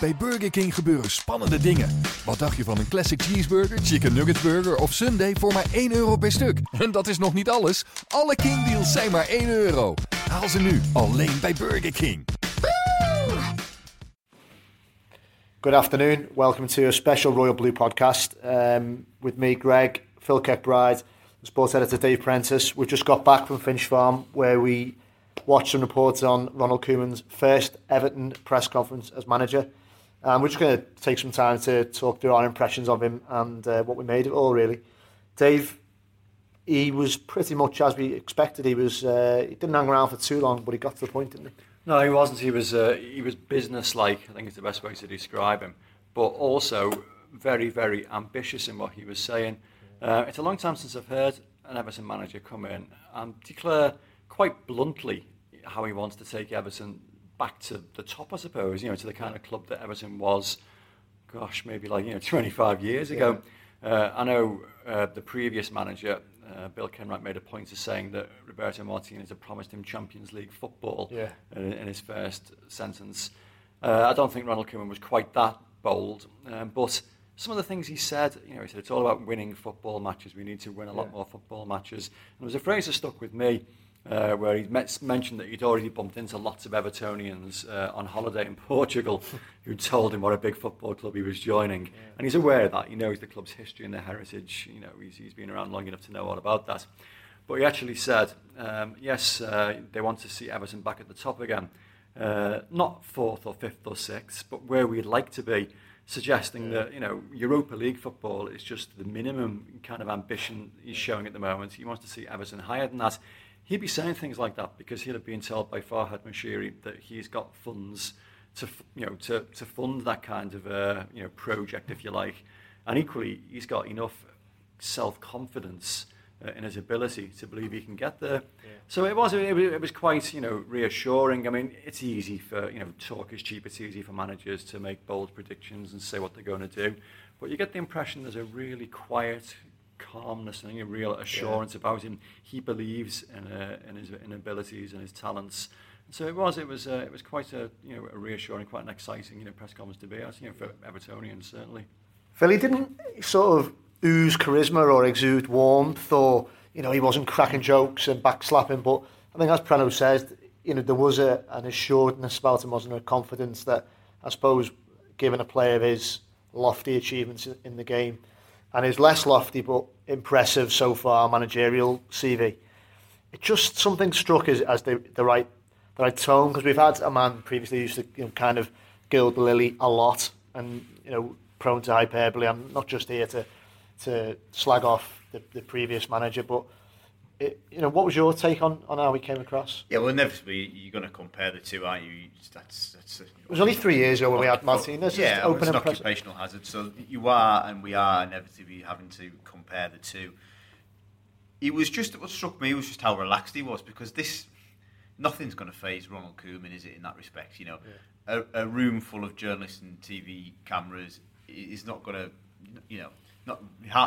Bij Burger King gebeuren spannende dingen. Wat dacht je van een classic cheeseburger, chicken nugget burger of sundae voor maar 1 euro per stuk? En dat is nog niet alles. Alle King deals zijn maar 1 euro. Haal ze nu alleen bij Burger King. Good afternoon. Welcome to a special Royal Blue podcast um, with me, Greg, Phil Kirkbride, and sports editor Dave Prentice. We've just got back from Finch Farm where we watched some reports on Ronald Koeman's first Everton press conference as manager. Um, we're just going to take some time to talk through our impressions of him and uh, what we made of it all, really. Dave, he was pretty much as we expected. He was uh, he didn't hang around for too long, but he got to the point, didn't he? No, he wasn't. He was uh, he was business-like. I think is the best way to describe him. But also very, very ambitious in what he was saying. Uh, it's a long time since I've heard an Everton manager come in and declare quite bluntly how he wants to take Everton back to the top, I suppose, you know, to the kind of club that Everton was, gosh, maybe like, you know, 25 years ago. Yeah. Uh, I know uh, the previous manager, uh, Bill Kenwright, made a point of saying that Roberto Martinez had promised him Champions League football yeah. in, in his first sentence. Uh, I don't think Ronald Koeman was quite that bold, um, but some of the things he said, you know, he said it's all about winning football matches. We need to win a lot yeah. more football matches. And there was a phrase that stuck with me uh, where he met, mentioned that he'd already bumped into lots of Evertonians uh, on holiday in Portugal who told him what a big football club he was joining. Yeah. And he's aware of that. He knows the club's history and their heritage. You know, he's, he's been around long enough to know all about that. But he actually said, um, yes, uh, they want to see Everton back at the top again. Uh, not fourth or fifth or sixth, but where we'd like to be, suggesting yeah. that, you know, Europa League football is just the minimum kind of ambition he's showing at the moment. He wants to see Everton higher than that he'd be saying things like that because he'd have been told by Farhad Moshiri that he's got funds to you know to, to fund that kind of uh, you know project if you like. And equally he's got enough self-confidence uh, in his ability to believe he can get there. Yeah. so it was, it it was quite you know reassuring. I mean it's easy for you know talk is cheap. It's easy for managers to make bold predictions and say what they're going to do. But you get the impression there's a really quiet calmness and a real assurance yeah. about him. He believes in, uh, in his in abilities and his talents. So it was, it was, uh, it was quite a, you know, a reassuring, quite an exciting, you know, press conference to be at, you know, for Evertonians certainly. Phil, he didn't sort of ooze charisma or exude warmth, or you know, he wasn't cracking jokes and backslapping. But I think, as Prano says, you know, there was a, an assuredness about him, wasn't there? A confidence that I suppose, given a player of his lofty achievements in the game, and his less lofty but impressive so far managerial CV. It just something struck as, the, the right the right tone because we've had a man previously used to you know, kind of gild the lily a lot and you know prone to hyperbole. I'm not just here to to slag off the, the previous manager, but it, you know, what was your take on, on how he came across? Yeah, well, inevitably you're going to compare the two, aren't you? That's, that's it was only three years ago when we had Martinez. Yeah, open it's an occupational hazard. So you are, and we are inevitably having to compare the two. It was just what struck me was just how relaxed he was because this nothing's going to phase Ronald Koeman, is it? In that respect, you know, yeah. a, a room full of journalists and TV cameras is not going to, you know, not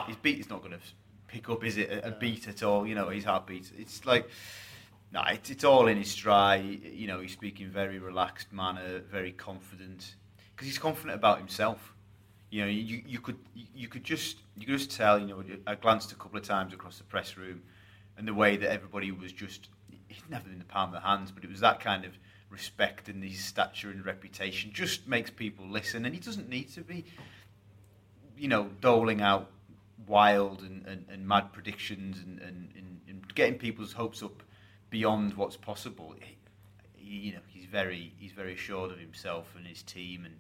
his beat is not going to pick up, is it, a, a beat at all? You know, his heartbeat. It's like, no, it's, it's all in his stride. You know, he's speaking very relaxed manner, very confident, because he's confident about himself. You know, you, you could you could just you could just tell. You know, I glanced a couple of times across the press room, and the way that everybody was just he's never in the palm of the hands, but it was that kind of respect and his stature and reputation just makes people listen, and he doesn't need to be, you know, doling out wild and, and, and mad predictions and, and, and, getting people's hopes up beyond what's possible. He, you know, he's very he's very assured of himself and his team, and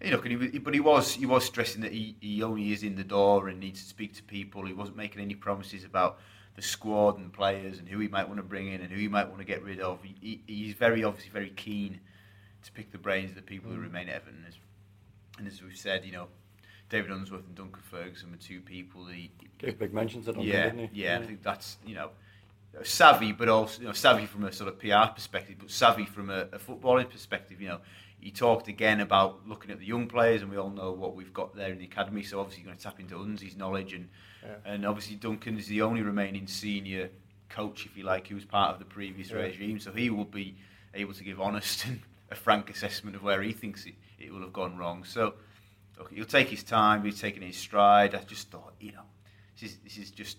you know, he, but he was he was stressing that he, he only is in the door and needs to speak to people. He wasn't making any promises about the squad and players and who he might want to bring in and who he might want to get rid of. He, he's very obviously very keen to pick the brains of the people mm. who remain at Everton. As, and as we've said, you know, David Unsworth and Duncan Ferguson were two people that he gave big mentions to Duncan, yeah, didn't he? Yeah, yeah, I think that's you know savvy, but also you know savvy from a sort of PR perspective, but savvy from a, a footballing perspective. You know, he talked again about looking at the young players, and we all know what we've got there in the academy. So obviously, you're going to tap into Unzi's knowledge, and yeah. and obviously Duncan is the only remaining senior coach, if you like, who was part of the previous yeah. regime. So he will be able to give honest and a frank assessment of where he thinks it, it will have gone wrong. So look, he'll take his time. He's taking his stride. I just thought, you know, this is this is just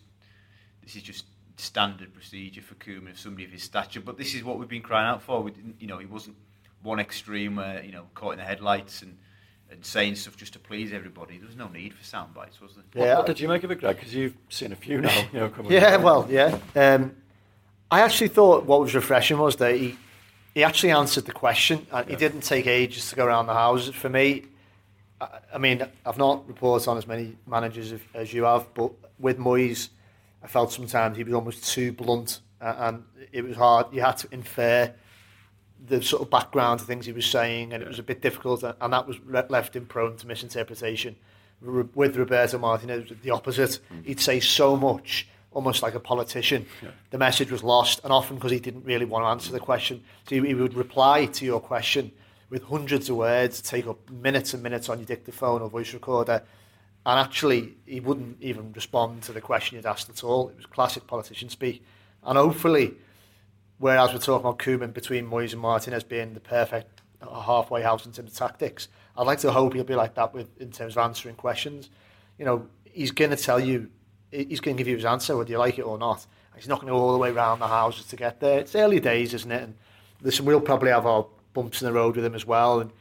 this is just standard procedure for Koeman of somebody of his stature. But this is what we've been crying out for. We didn't, you know, he wasn't one extreme where you know caught in the headlights and. And saying stuff just to please everybody. There was no need for sound bites, was there? Yeah. What, what did you make of it, Greg? Because you've seen a few now. You know, yeah, well, yeah. Um, I actually thought what was refreshing was that he he actually answered the question. Uh, he didn't take ages to go around the houses. For me, I, mean, I've not reported on as many managers as, you have, but with Moyes, I felt sometimes he was almost too blunt, and it was hard. You had to infer the sort of background to things he was saying, and it was a bit difficult, and that was left him prone to misinterpretation. With Roberto Martinez, the opposite. Mm. He'd say so much, almost like a politician. Yeah. The message was lost, and often because he didn't really want to answer the question. So he would reply to your question with hundreds of words, take up minutes and minutes on your dictaphone or voice recorder, and actually he wouldn't even respond to the question you'd asked at all. It was classic politician speak. And hopefully, whereas we're talking about Koeman between Moyes and Martinez being the perfect uh, halfway house in terms of tactics, I'd like to hope he'll be like that with in terms of answering questions. You know, he's going to tell you, he's going to give you his answer whether you like it or not. He's not going to go all the way around the houses to get there. It's early days, isn't it? And listen, we'll probably have our bumps in the road with him as well. And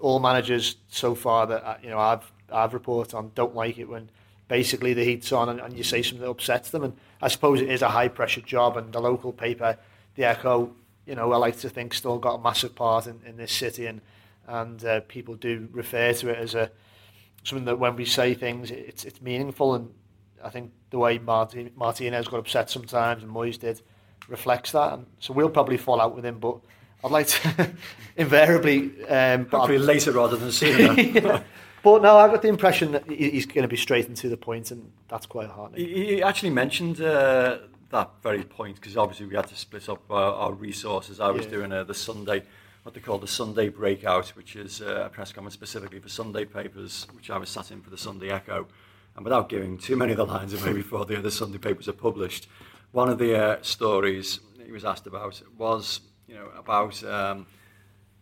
all managers so far that uh, you know I've I've reported on don't like it when basically the heat's on and, and you say something that upsets them. And I suppose it is a high pressure job, and the local paper, the Echo, you know, I like to think still got a massive part in, in this city, and and uh, people do refer to it as a something that when we say things, it's it's meaningful. And I think the way Martin, Martinez got upset sometimes and Moyes did reflects that. And so we'll probably fall out with him, but I'd like to invariably. Um, Probably later rather than sooner. yeah. But no, I've got the impression that he's going to be straight and to the point, and that's quite hard. He actually mentioned uh, that very point because obviously we had to split up our, our resources. I was yeah. doing uh, the Sunday, what they call the Sunday breakout, which is uh, a press conference specifically for Sunday papers, which I was sat in for the Sunday Echo. And without giving too many of the lines away before the other Sunday papers are published, one of the uh, stories he was asked about was you know, about, um,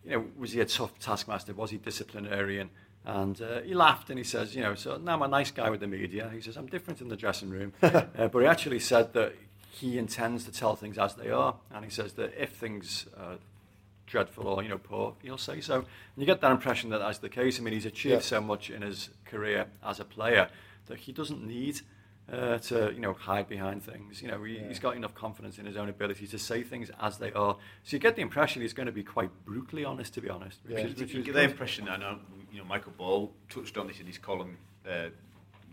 you know, was he a tough taskmaster? Was he disciplinarian? And uh, he laughed and he says, you know, so now I'm a nice guy with the media. He says, I'm different in the dressing room. uh, but he actually said that he intends to tell things as they are. And he says that if things are dreadful or, you know, poor, he'll say so. And you get that impression that that's the case. I mean, he's achieved yeah. so much in his career as a player that he doesn't need uh, to you know hide behind things. You know, he, yeah. he's got enough confidence in his own ability to say things as they are. So you get the impression he's going to be quite brutally honest, to be honest. Which yeah. is, which you get the impression. I know you know Michael Ball touched on this in his column, uh,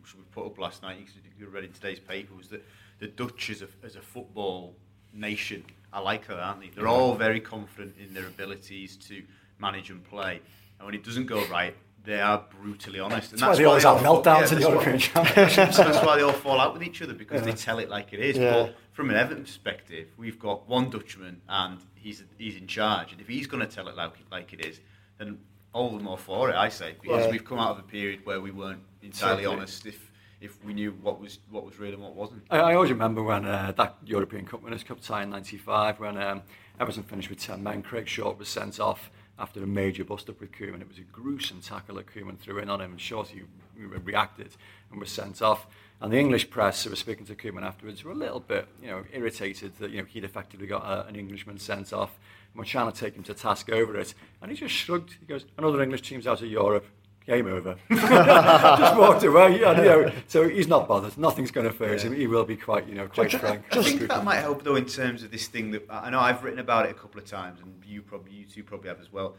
which we put up last night. You read in today's paper was that the Dutch as a as a football nation I like that, aren't they? They're all very confident in their abilities to manage and play, and when it doesn't go right, they are brutally honest. And that's, that's why they always have meltdowns yeah, in the European Championship. that's why they all fall out with each other because yeah. they tell it like it is. Yeah. But from an Everton perspective, we've got one Dutchman and he's he's in charge. And if he's going to tell it like, like it is, then all the more for it, I say, because we've come out of a period where we weren't entirely exactly. honest. If if we knew what was what was real and what wasn't. I, I always remember when uh, that European Cup Winners' Cup tie in '95 when um, Everton finished with ten men. Craig Short was sent off after a major bust-up with Koeman. It was a gruesome tackle that Koeman threw in on him, and Shorty reacted and was sent off. And the English press who were speaking to Koeman afterwards were a little bit, you know, irritated that you know he'd effectively got a, an Englishman sent off. And were trying to take him to task over it, and he just shrugged. He goes, "Another English team's out of Europe game over. just walked away. And, you know, so he's not bothered. Nothing's going to phase yeah. him. He will be quite, you know, quite frank. I think that might help though in terms of this thing that I know I've written about it a couple of times, and you probably, you two probably have as well.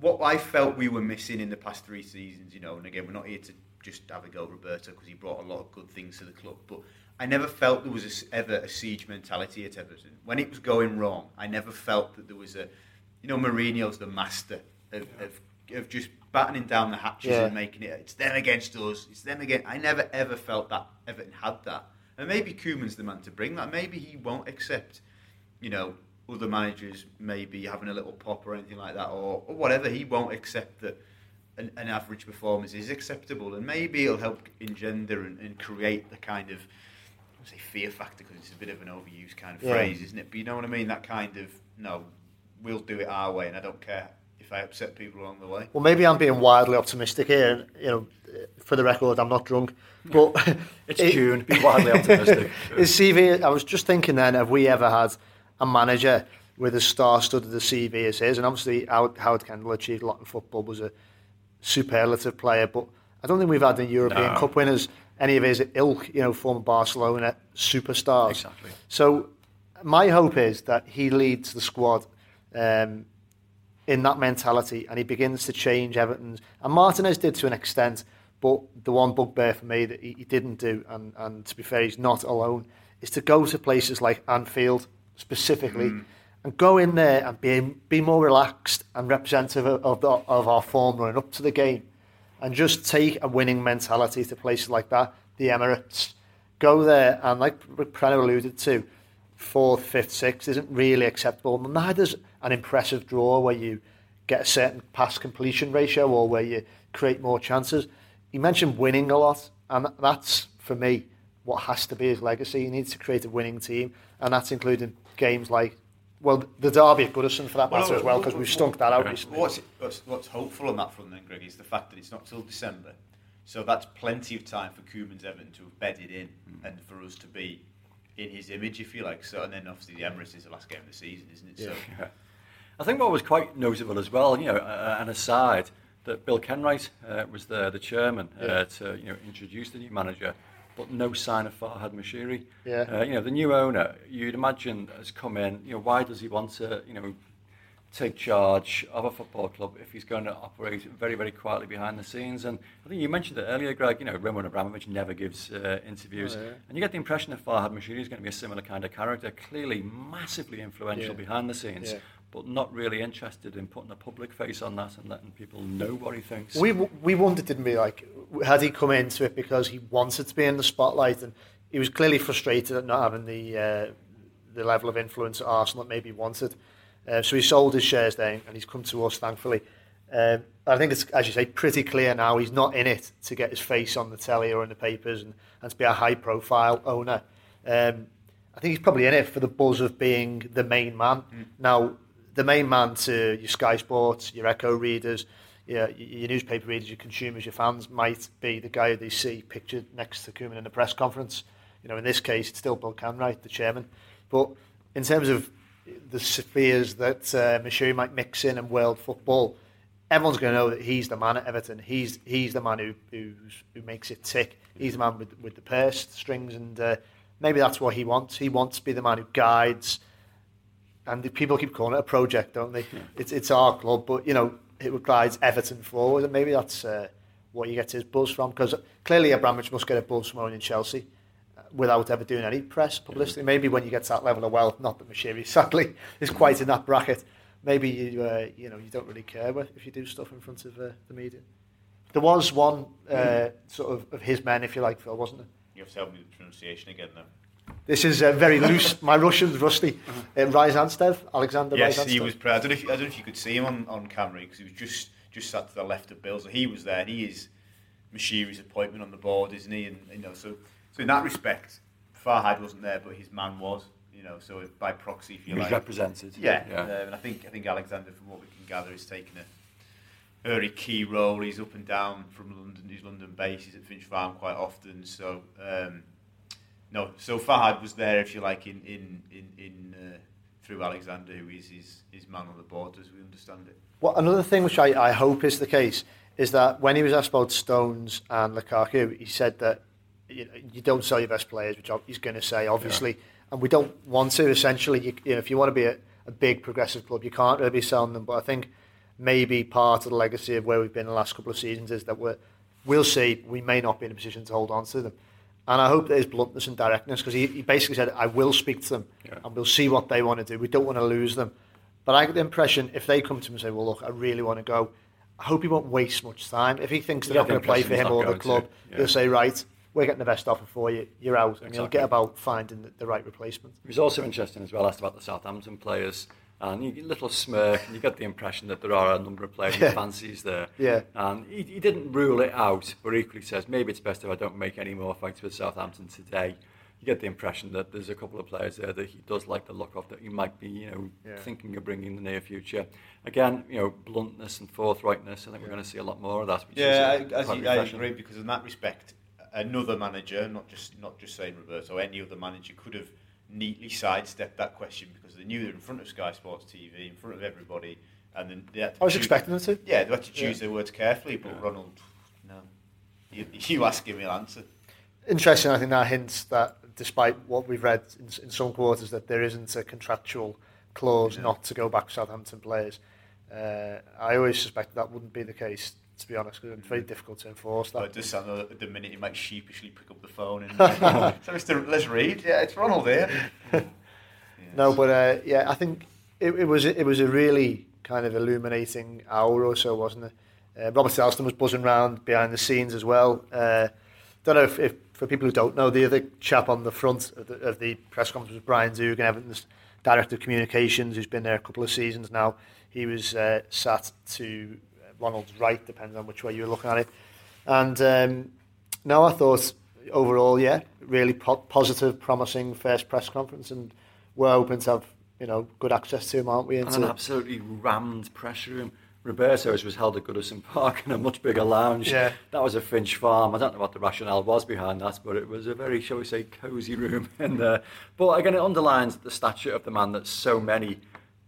What I felt we were missing in the past three seasons, you know, and again, we're not here to just have a go at Roberto because he brought a lot of good things to the club, but I never felt there was a, ever a siege mentality at Everton. When it was going wrong, I never felt that there was a you know, Mourinho's the master of, of, of just battening down the hatches Yeah. and making it. It's them against us. It's them again. I never ever felt that Everton had that. And maybe Koeman's the man to bring that. Maybe he won't accept, you know, other managers maybe having a little pop or anything like that, or, or whatever. He won't accept that an, an average performance is acceptable, and maybe it'll help engender and, and create the kind of I say fear factor because it's a bit of an overused kind of Yeah. phrase, isn't it? But you know what I mean? That kind of no, we'll do it our way, and I don't care if I upset people along the way. Well, maybe I'm being wildly optimistic here. And, you know, for the record, I'm not drunk. But It's it- June. Be wildly optimistic. His CV, I was just thinking then, have we ever had a manager with a star-studded CV as his? And obviously, Howard, Howard Kendall achieved a lot in football, was a superlative player, but I don't think we've had any European No. Cup winners, any of his ilk, you know, former Barcelona superstars. Exactly. So my hope is that he leads the squad um, in that mentality and he begins to change Everton's. And Martinez did to an extent, but the one bugbear for me that he, he didn't do, and, and to be fair, he's not alone, is to go to places like Anfield specifically mm. and go in there and be, be more relaxed and representative of, of, the, of our form running up to the game and just take a winning mentality to places like that, the Emirates. Go there and, like Preno alluded to, fourth, fifth, sixth isn't really acceptable. Neither's an impressive draw where you get a certain pass completion ratio or where you create more chances. He mentioned winning a lot, and that's for me what has to be his legacy. He needs to create a winning team, and that's including games like, well, the derby at Goodison for that matter as well, because we've stunk that out recently. What's, what's, what's hopeful on that front then, Greg, is the fact that it's not till December. So that's plenty of time for Koeman's Everton to have bedded in hmm. and for us to be in his image, if you like. So, and then obviously the Emirates is the last game of the season, isn't it? So, I think what was quite notable as well, you know, uh, an aside, that Bill Kenwright uh, was the, the chairman uh, to you know introduce the new manager, but no sign of Farhad Moshiri. Yeah. Uh, you know, the new owner, you'd imagine, has come in. You know, why does he want to, you know, take charge of a football club if he's going to operate very, very quietly behind the scenes? And I think you mentioned it earlier, Greg. You know, Roman Abramovich never gives uh, interviews, and you get the impression that Farhad Moshiri is going to be a similar kind of character, clearly massively influential Yeah. behind the scenes Yeah. But not really interested in putting a public face on that and letting people know what he thinks. We we wondered, didn't we? Like, had he come into it because he wanted to be in the spotlight, and he was clearly frustrated at not having the uh, the level of influence at Arsenal that maybe he wanted. Uh, so he sold his shares there, and he's come to us, thankfully. Um, I think it's, as you say, pretty clear now he's not in it to get his face on the telly or in the papers and, and to be a high-profile owner. Um, I think he's probably in it for the buzz of being the main man. Now, the main man to your Sky Sports, your Echo readers, your, your newspaper readers, your consumers, your fans might be the guy they see pictured next to Koeman in the press conference. You know, in this case, it's still Bill Kenwright, the chairman. But in terms of the spheres that uh, might mix in and world football, everyone's going to know that he's the man at Everton. He's he's the man who who makes it tick. He's the man with with the purse strings, and uh, maybe that's what he wants. He wants to be the man who guides. And the people keep calling it a project, don't they? It's it's our club, but you know it guides Everton forward, and maybe that's uh, what you get his buzz from. Because clearly Abramovich must get a buzz from owning Chelsea uh, without ever doing any press publicity. Maybe when you get to that level of wealth, not that Moshiri sadly is quite in that bracket. Maybe you uh, you know you don't really care if you do stuff in front of uh, the media. There was one uh, sort of of his men, if you like, Phil, wasn't there? you have to help me with the pronunciation again, though. This is uh, very loose. My Russian's rusty. Uh, Ryazantsev, Alexander Yes, Ryazantsev. he was. pre- I don't know if I don't know if you could see him on, on camera because he was just just sat to the left of Bill. So he was there, and he is Moshiri's appointment on the board, isn't he? And you know, so so in that respect, Farhad wasn't there, but his man was. You know, so by proxy, if he you was like, represented. Yeah, yeah. Um, and I think I think Alexander, from what we can gather, is taking a very key role. He's up and down from London. He's London based. He's at Finch Farm quite often. So um, no, so Farhad was there, if you like, in in in, in uh, through Alexander, who is his his man on the board, as we understand it. Well, another thing which I, I hope is the case is that when he was asked about Stones and Lukaku, he said that you, know, you don't sell your best players, which he's going to say, obviously, and we don't want to. Essentially, you, you know, if you want to be a, a big progressive club, you can't really be selling them. But I think maybe part of the legacy of where we've been the last couple of seasons is that we're, we'll see we may not be in a position to hold on to them. And I hope there's bluntness and directness, because he, he basically said, I will speak to them Yeah. and we'll see what they want to do. We don't want to lose them. But I get the impression if they come to him and say, "Well, look, I really want to go," I hope he won't waste much time. If he thinks they're You not going to play for him or the club, yeah. they'll say, "Right, we're getting the best offer for you. You're out," and he'll get about finding the, the right replacement. It was also interesting as well, asked about the Southampton players. And you get a little smirk, and you get the impression that there are a number of players he Yeah. fancies there. Yeah. And he, he didn't rule it out, but equally says maybe it's best if I don't make any more fights with Southampton today. You get the impression that there's a couple of players there that he does like the look of, that he might be, you know, Yeah. thinking of bringing in the near future. Again, you know, bluntness and forthrightness. I think we're going to see a lot more of that. Which Yeah, is, uh, I, as you, I agree because in that respect, another manager, not just not just saying Roberto, any other manager could have neatly sidestepped that question because they knew they're in front of Sky Sports TV, in front of everybody, and then they had to I was choose- expecting them to. Yeah, they had to choose Yeah. their words carefully. But Ronald, no, you, you ask him, he'll answer. Interesting, I think that hints that despite what we've read in, in some quarters, that there isn't a contractual clause Yeah. not to go back to Southampton players. Uh, I always suspect that wouldn't be the case, to be honest, because it's very difficult to enforce But that. it does sound like at the minute he might sheepishly pick up the phone and so Mr. Les Reed, yeah, it's Ronald here. No, but uh, yeah, I think it, it was it was a really kind of illuminating hour or so, wasn't it? Uh, Robert Elstone was buzzing around behind the scenes as well. Uh, don't know if, if for people who don't know, the other chap on the front of the, of the press conference was Brian Doogan, Everton's director of communications, who's been there a couple of seasons now. He was uh, sat to Ronald's right, depends on which way you're looking at it. And um, no, I thought overall, yeah, really po- positive, promising first press conference, and we're hoping to have you know good access to him, aren't we? And an absolutely rammed press room. Roberto's was held at Goodison Park in a much bigger lounge. Yeah. That was a Finch farm. I don't know what the rationale was behind that, but it was a very, shall we say, cosy room in there. But again, it underlines the stature of the man that so many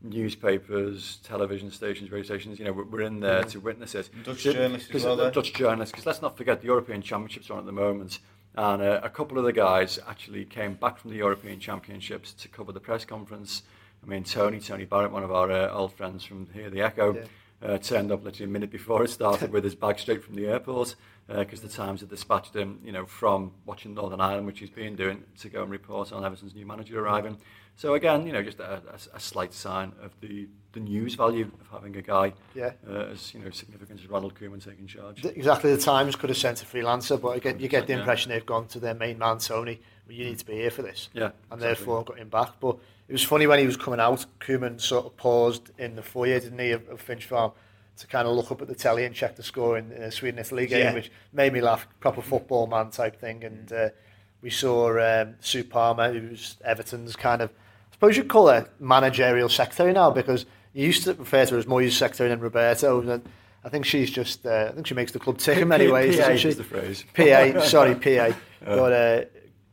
newspapers, television stations, radio stations, you know—we're in there to witness it. Dutch So- journalists as well there. Dutch journalists, because let's not forget the European Championships are on at the moment. And uh, a couple of the guys actually came back from the European Championships to cover the press conference. I mean, Tony, Tony Barrett, one of our uh, old friends from here, the Echo, uh, turned up literally a minute before it started with his bag straight from the airport because the Times had dispatched him, you know, from watching Northern Ireland, which he's been doing, to go and report on Everton's new manager arriving. So again, you know, just a, a, a slight sign of the, the news value of having a guy Yeah. uh, as you know significant as Ronald Koeman taking charge. Exactly the Times could have sent a freelancer, but again, you get the Yeah. impression they've gone to their main man, Tony. Well, you need to be here for this, Yeah, and exactly. therefore got him back. But it was funny when he was coming out. Koeman sort of paused in the foyer, didn't he, of, of Finch Farm, to kind of look up at the telly and check the score in the Sweden Italy game, Yeah. which made me laugh. Proper football man type thing, and uh, we saw um, Sue Palmer, who's Everton's kind of, I suppose you'd call her managerial secretary now because you used to refer to her as more as secretary than Roberto. And I think she's just, uh, I think she makes the club tick in many ways, PA is the phrase. PA, sorry, PA. But uh,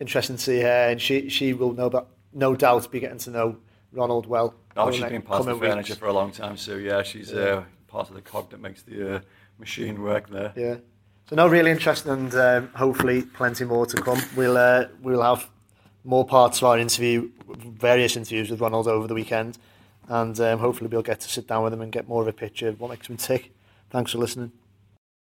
interesting to see her, and she she will no, but no doubt be getting to know Ronald well. Oh, she's been part of the furniture weeks. for a long time, so yeah, she's uh, part of the cog that makes the uh, machine work there. Yeah. So no, really interesting, and um, hopefully plenty more to come. We'll uh, we'll have more parts of our interview, various interviews with Ronald over the weekend, and um, hopefully we'll get to sit down with him and get more of a picture of what makes him tick. Thanks for listening.